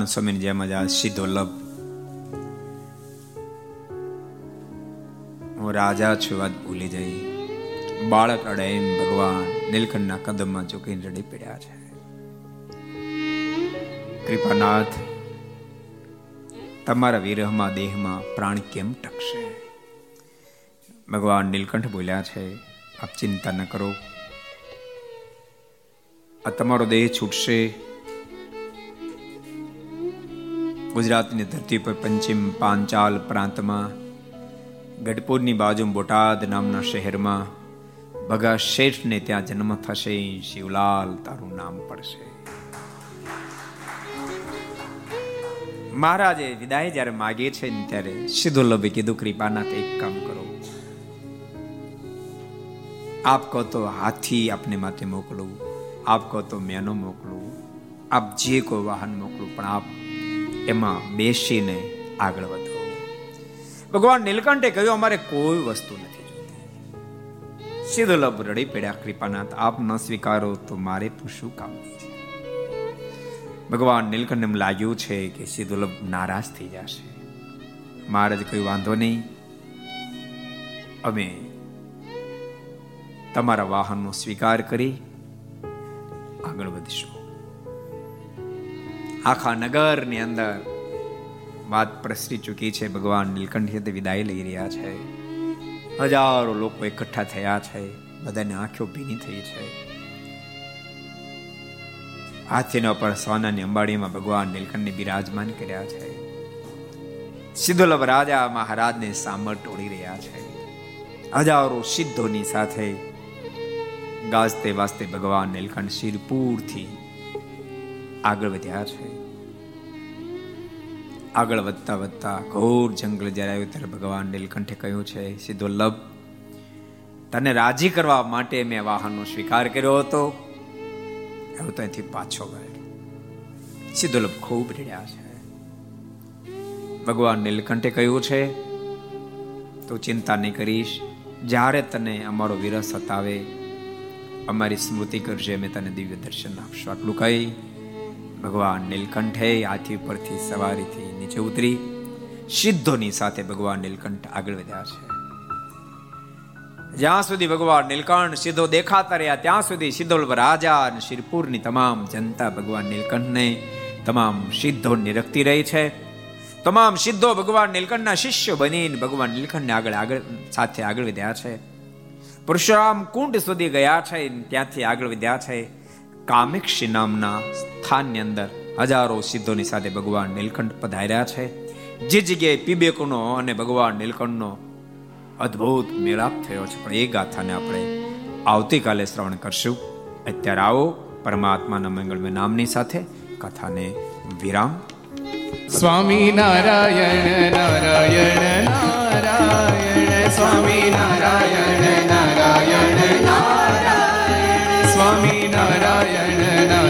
બ્રહ્માનંદ સ્વામીની જેમ જ આ સીધો લભ હું રાજા છું, વાત ભૂલી જઈ. બાળક અડે એમ ભગવાન, નીલકંઠના કદમમાં ઝૂકીને રડી પડ્યા છે. કૃપાનાથ, તમારા વિરહમાં, દેહમાં પ્રાણ કેમ ટકશે? ભગવાન નીલકંઠ બોલ્યા છે, આપ ચિંતા ન કરો. આ તમારો દેહ છૂટશે ગુજરાતની ધરતી પર પંચિમ પાંચાલ પ્રાંતમાં, ગઢપુરની બાજુ બોટાદ નામના શહેરમાં, ભગા શેઠને ત્યાં જન્મ થશે, શિવલાલ તારું નામ પડશે. મહારાજે વિદાય જ્યારે માગે છે ને ત્યારે સીધો લભે કીધું, કૃપાનાથ, એક કામ કરો. આપ કહો તો હાથી આપને માથે મોકલું, આપ કહો તો મેનો મોકલું, આપ જે કોઈ વાહન મોકલું, પણ આપ એમાં બેસીને આગળ વધો. ભગવાન નીલકંઠે કહ્યું, અમારે કોઈ વસ્તુ નથી જોતી સીધો લભ રડી પડ્યા, કૃપાનાથ, આપ ન સ્વીકારો તો મારે પણ શું કામ ભગવાન નીલકંઠ એમ લાગ્યું છે કે સીધુલભ નારાજ થઈ જશે. મહારાજ કહ્યું, વાંધો નહીં. અમે તમારા વાહનનો સ્વીકાર કરી આગળ વધીશું. આખા નગરની અંદર વાત પ્રસરી ચૂકી છે. ભગવાન નીલકંઠ વિદાય લઈ રહ્યા છે. હજારો લોકો એકઠા થયા છે. બધાની આંખો ભીની થઈ છે. હાથીના પર સોનાની અંબાડીમાં ભગવાન નીલકંઠને બિરાજમાન કર્યા છે. સિદ્ધોલભ રાજા મહારાજને સામર ટોળી રહ્યા છે. હજારો સિદ્ધોની સાથે ગાજતે વાજતે ભગવાન નીલકંઠ શિરપુરથી આગળ વધ્યા છે. આગળ વધતા વધતા ઘોર જંગલ જ્યારે આવ્યું ત્યારે ભગવાન નીલકંઠે કહ્યું છે, સીધો લભ તને રાજી કરવા માટે મેં વાહનનો સ્વીકાર કર્યો હતો. હવે તો અહીંથી પાછો ગયો સીધો લભ ખૂબ રડ્યા છે. ભગવાન નીલકંઠે કહ્યું છે, તું ચિંતા નહીં કરીશ. જ્યારે તને અમારો વિરહ સતાવે, અમારી સ્મૃતિ કરશે અમે તને દિવ્ય દર્શન આપશું. આટલું કહી ભગવાન નીલકંઠે હાથી પરથી સવારીથી નીચે ઉતરી સિદ્ધોની સાથે ભગવાન નીલકંઠ આગળ વધ્યા છે. જ્યાં સુધી ભગવાન નીલકંઠ સીધો દેખાતા રહ્યા, ત્યાં સુધી સિદ્ધોલ્ભ રાજા અને શિરપુરની તમામ જનતા ભગવાન નીલકંઠને તમામ સિદ્ધો નિરખતી રહી છે. તમામ સિદ્ધો ભગવાન નીલકંઠના શિષ્ય બનીને ભગવાન નીલકંઠને આગળ આગળ સાથે આગળ વધ્યા છે. પરશુરામ કુંડ સુધી ગયા છે ત્યાંથી આગળ વધ્યા છે. કામેક્ષી નામના સ્થાનની અંદર હજારો સિદ્ધોની સાથે ભગવાન નીલકંઠ પધાર્યા છે. જે જગ્યાએ પીબેકનો અને ભગવાન નીલકંઠનો અદ્ભુત મેળાપ થયો છે. પણ એ ગાથાને આપણે આવતીકાલે શ્રવણ કરશું. અત્યારે આવો પરમાત્માના મંગળમય નામની સાથે કથાને વિરામ. સ્વામી નારાયણ નારાયણ નારાયણ, સ્વામી નારાયણ નારાયણ નારાયણ. સ્વામી નારાયણ નારાયણ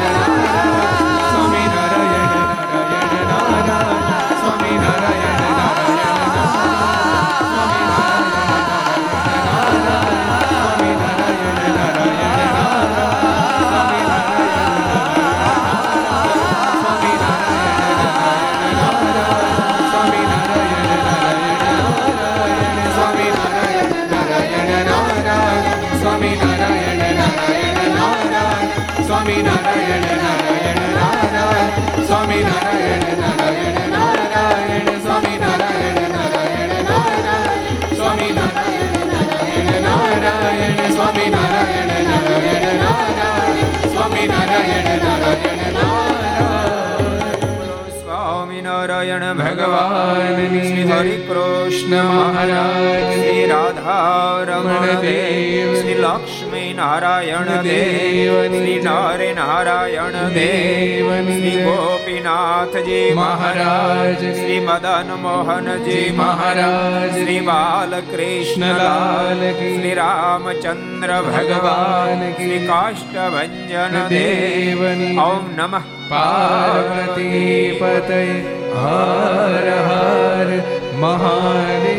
સ્વામિનારાયણ ભગવાન શ્રી. હરિ કૃષ્ણ મહારાજ શ્રી રાધારમણ દેવ. શ્રી લક્ષ્મી નારાયણ દેવ શ્રી જય. નારાયણ દેવ શ્રી જય. ગોપીનાથજી મહારાજ શ્રી મદન મોહનજી મહારાજ શ્રી બાલકૃષ્ણલાલ. શ્રી રામચંદ્ર ભગવાન. શ્રી કાષ્ટભન દેવ ઓમ નમઃ પાર્વતી પતય હર હર મહાદેવ